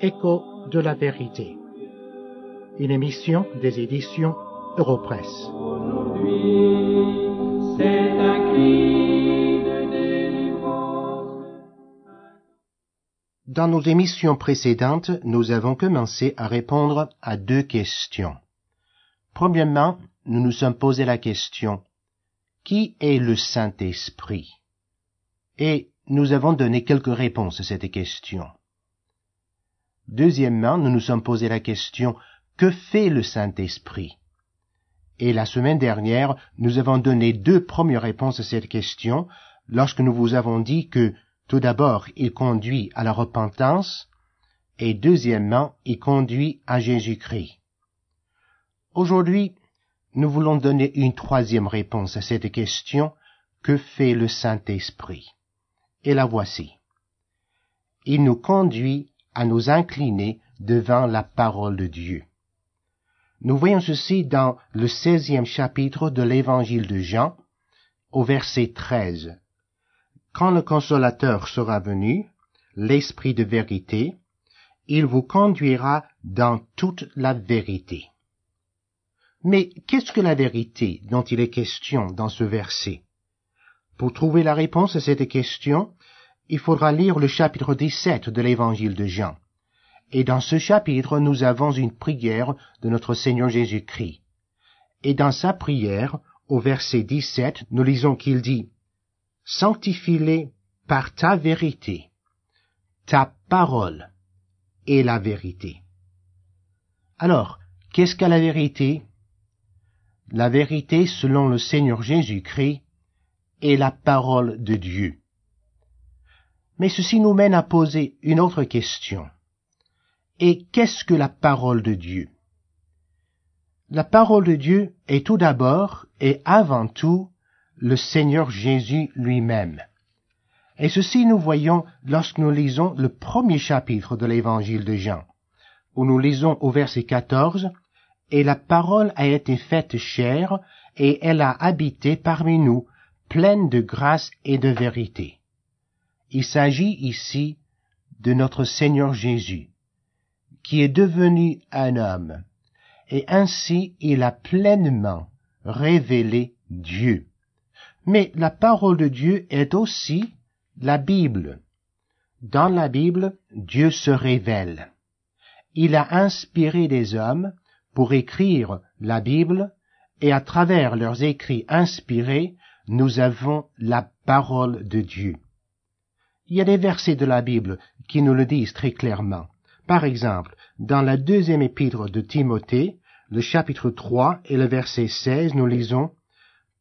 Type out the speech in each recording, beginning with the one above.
Écho de la vérité. Une émission des éditions Europresse. Dans nos émissions précédentes, nous avons commencé à répondre à deux questions. Premièrement, nous nous sommes posé la question Qui est le Saint-Esprit? Et nous avons donné quelques réponses à cette question. Deuxièmement, nous nous sommes posé la question que fait le Saint-Esprit? Et la semaine dernière, nous avons donné deux premières réponses à cette question lorsque nous vous avons dit que tout d'abord, il conduit à la repentance et deuxièmement, il conduit à Jésus-Christ. Aujourd'hui, nous voulons donner une troisième réponse à cette question que fait le Saint-Esprit? Et la voici. Il nous conduit à nous incliner devant la parole de Dieu. Nous voyons ceci dans le seizième chapitre de l'évangile de Jean, au verset 13. Quand le consolateur sera venu, l'Esprit de vérité, il vous conduira dans toute la vérité. Mais qu'est-ce que la vérité dont il est question dans ce verset? Pour trouver la réponse à cette question, il faudra lire le chapitre 17 de l'évangile de Jean. Et dans ce chapitre, nous avons une prière de notre Seigneur Jésus-Christ. Et dans sa prière, au verset 17, nous lisons qu'il dit, Sanctifie-les par ta vérité. Ta parole est la vérité. Alors, qu'est-ce qu'est la vérité? La vérité, selon le Seigneur Jésus-Christ, est la parole de Dieu. Mais ceci nous mène à poser une autre question. Et qu'est-ce que la parole de Dieu? La parole de Dieu est tout d'abord et avant tout le Seigneur Jésus lui-même. Et ceci nous voyons lorsque nous lisons le premier chapitre de l'évangile de Jean, où nous lisons au verset 14, Et la parole a été faite chair, et elle a habité parmi nous, pleine de grâce et de vérité. Il s'agit ici de notre Seigneur Jésus, qui est devenu un homme, et ainsi il a pleinement révélé Dieu. Mais la parole de Dieu est aussi la Bible. Dans la Bible, Dieu se révèle. Il a inspiré des hommes pour écrire la Bible, et à travers leurs écrits inspirés, nous avons la parole de Dieu. Il y a des versets de la Bible qui nous le disent très clairement. Par exemple, dans la deuxième épître de Timothée, le chapitre 3 et le verset 16, nous lisons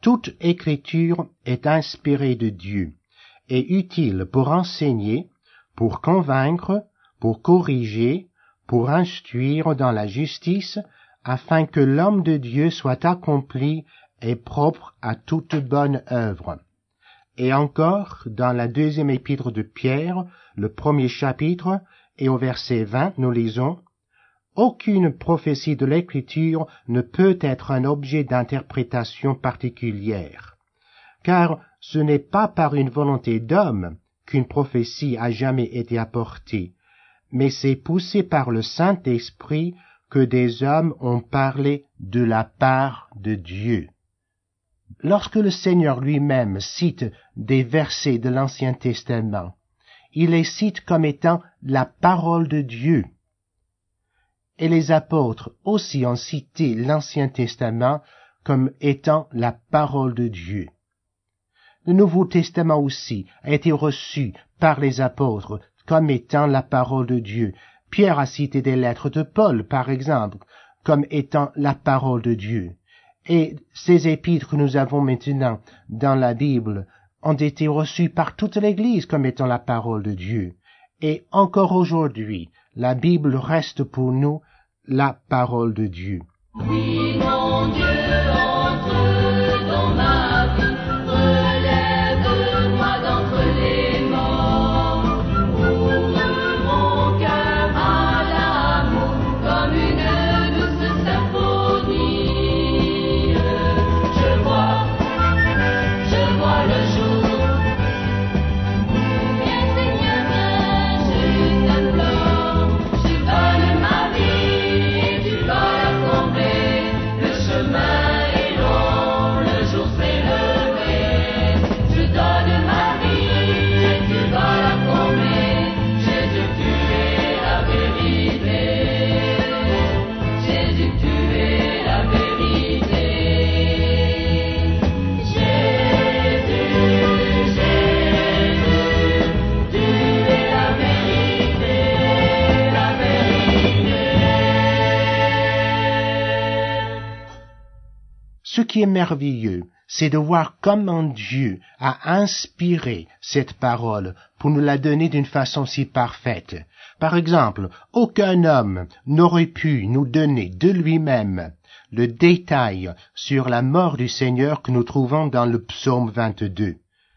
Toute écriture est inspirée de Dieu et utile pour enseigner, pour convaincre, pour corriger, pour instruire dans la justice, afin que l'homme de Dieu soit accompli et propre à toute bonne œuvre. Et encore, dans la deuxième épître de Pierre, le premier chapitre, et au verset 20, nous lisons Aucune prophétie de l'Écriture ne peut être un objet d'interprétation particulière, car ce n'est pas par une volonté d'homme qu'une prophétie a jamais été apportée, mais c'est poussé par le Saint-Esprit que des hommes ont parlé de la part de Dieu. Lorsque le Seigneur lui-même cite des versets de l'Ancien Testament, il les cite comme étant la parole de Dieu. Et les apôtres aussi ont cité l'Ancien Testament comme étant la parole de Dieu. Le Nouveau Testament aussi a été reçu par les apôtres comme étant la parole de Dieu. Pierre a cité des lettres de Paul, par exemple, comme étant la parole de Dieu. Et ces épîtres que nous avons maintenant dans la Bible ont été reçus par toute l'Église comme étant la parole de Dieu. Et encore aujourd'hui, la Bible reste pour nous la parole de Dieu. Ce qui est merveilleux, c'est de voir comment Dieu a inspiré cette parole pour nous la donner d'une façon si parfaite. Par exemple, aucun homme n'aurait pu nous donner de lui-même le détail sur la mort du Seigneur que nous trouvons dans le psaume 22,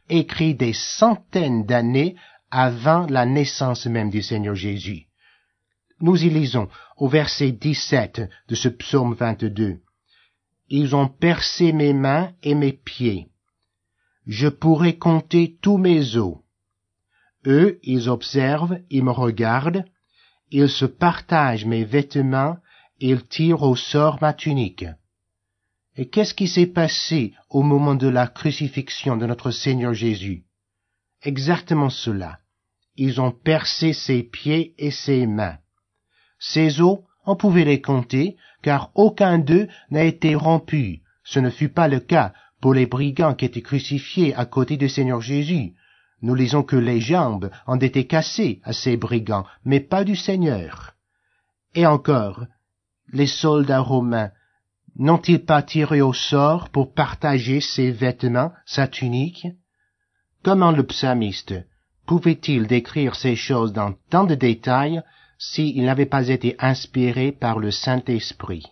écrit des centaines d'années avant la naissance même du Seigneur Jésus. Nous y lisons au verset 17 de ce psaume 22. Ils ont percé mes mains et mes pieds. Je pourrais compter tous mes os. Eux, ils observent, ils me regardent, ils se partagent mes vêtements, ils tirent au sort ma tunique. Et qu'est-ce qui s'est passé au moment de la crucifixion de notre Seigneur Jésus? Exactement cela. Ils ont percé ses pieds et ses mains. Ses os on pouvait les compter, car aucun d'eux n'a été rompu. Ce ne fut pas le cas pour les brigands qui étaient crucifiés à côté du Seigneur Jésus. Nous lisons que les jambes ont été cassées à ces brigands, mais pas du Seigneur. Et encore, les soldats romains n'ont-ils pas tiré au sort pour partager ses vêtements, sa tunique Comment le psalmiste pouvait-il décrire ces choses dans tant de détails s'il n'avait pas été inspiré par le Saint-Esprit.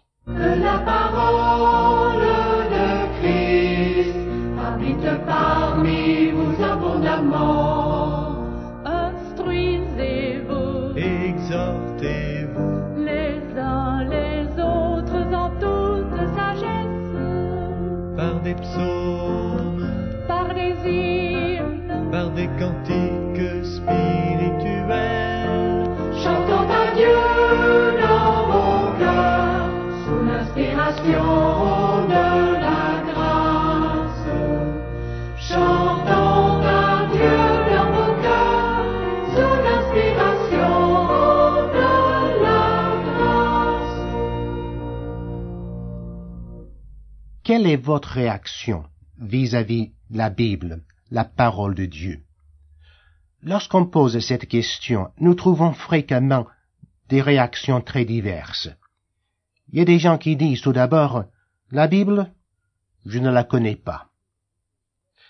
Quelle est votre réaction vis-à-vis de la Bible, la parole de Dieu? Lorsqu'on pose cette question, nous trouvons fréquemment des réactions très diverses. Il y a des gens qui disent tout d'abord, la Bible, je ne la connais pas.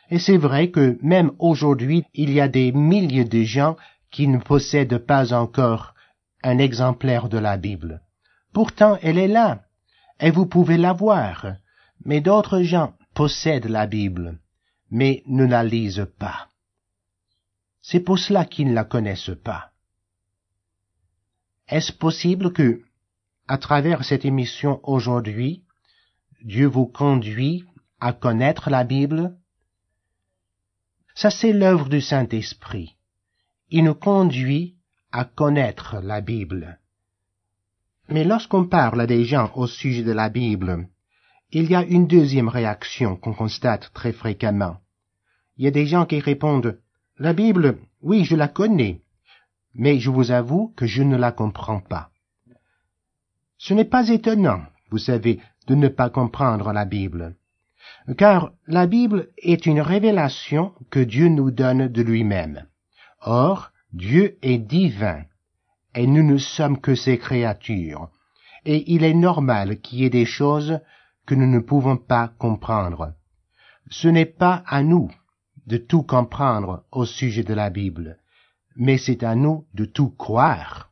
Et c'est vrai que même aujourd'hui, il y a des milliers de gens qui ne possèdent pas encore un exemplaire de la Bible. Pourtant, elle est là, et vous pouvez la voir. Mais d'autres gens possèdent la Bible, mais ne la lisent pas. C'est pour cela qu'ils ne la connaissent pas. Est-ce possible que, à travers cette émission aujourd'hui, Dieu vous conduit à connaître la Bible? Ça, c'est l'œuvre du Saint-Esprit. Il nous conduit à connaître la Bible. Mais lorsqu'on parle des gens au sujet de la Bible, il y a une deuxième réaction qu'on constate très fréquemment. Il y a des gens qui répondent La Bible, oui, je la connais, mais je vous avoue que je ne la comprends pas. Ce n'est pas étonnant, vous savez, de ne pas comprendre la Bible, car la Bible est une révélation que Dieu nous donne de lui-même. Or, Dieu est divin, et nous ne sommes que ses créatures, et il est normal qu'il y ait des choses que nous ne pouvons pas comprendre. Ce n'est pas à nous de tout comprendre au sujet de la Bible, mais c'est à nous de tout croire.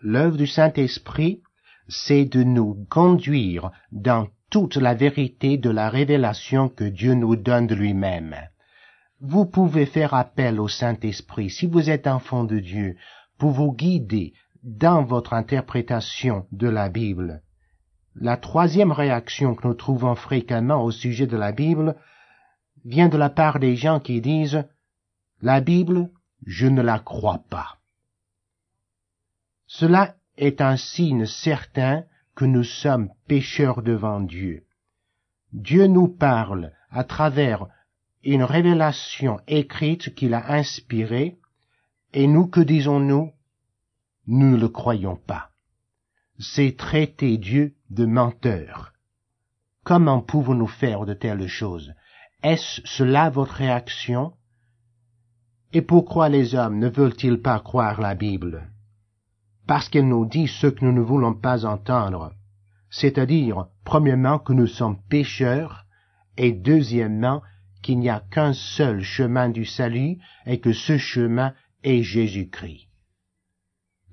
L'œuvre du Saint-Esprit, c'est de nous conduire dans toute la vérité de la révélation que Dieu nous donne de lui-même. Vous pouvez faire appel au Saint-Esprit si vous êtes enfant de Dieu pour vous guider dans votre interprétation de la Bible. La troisième réaction que nous trouvons fréquemment au sujet de la Bible vient de la part des gens qui disent La Bible, je ne la crois pas. Cela est un signe certain que nous sommes pécheurs devant Dieu. Dieu nous parle à travers une révélation écrite qu'il a inspirée, et nous, que disons-nous? Nous ne le croyons pas. C'est traiter Dieu de menteur. Comment pouvons-nous faire de telles choses? Est-ce cela votre réaction? Et pourquoi les hommes ne veulent-ils pas croire la Bible? Parce qu'elle nous dit ce que nous ne voulons pas entendre, c'est-à-dire, premièrement, que nous sommes pécheurs, et deuxièmement, qu'il n'y a qu'un seul chemin du salut, et que ce chemin est Jésus-Christ.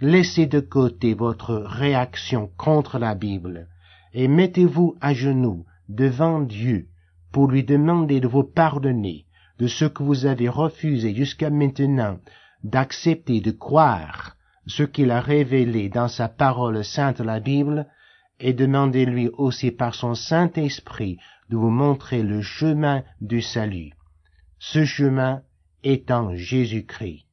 Laissez de côté votre réaction contre la Bible, et mettez-vous à genoux devant Dieu pour lui demander de vous pardonner de ce que vous avez refusé jusqu'à maintenant d'accepter de croire ce qu'il a révélé dans sa parole sainte la Bible, et demandez-lui aussi par son Saint-Esprit de vous montrer le chemin du salut. Ce chemin étant Jésus-Christ.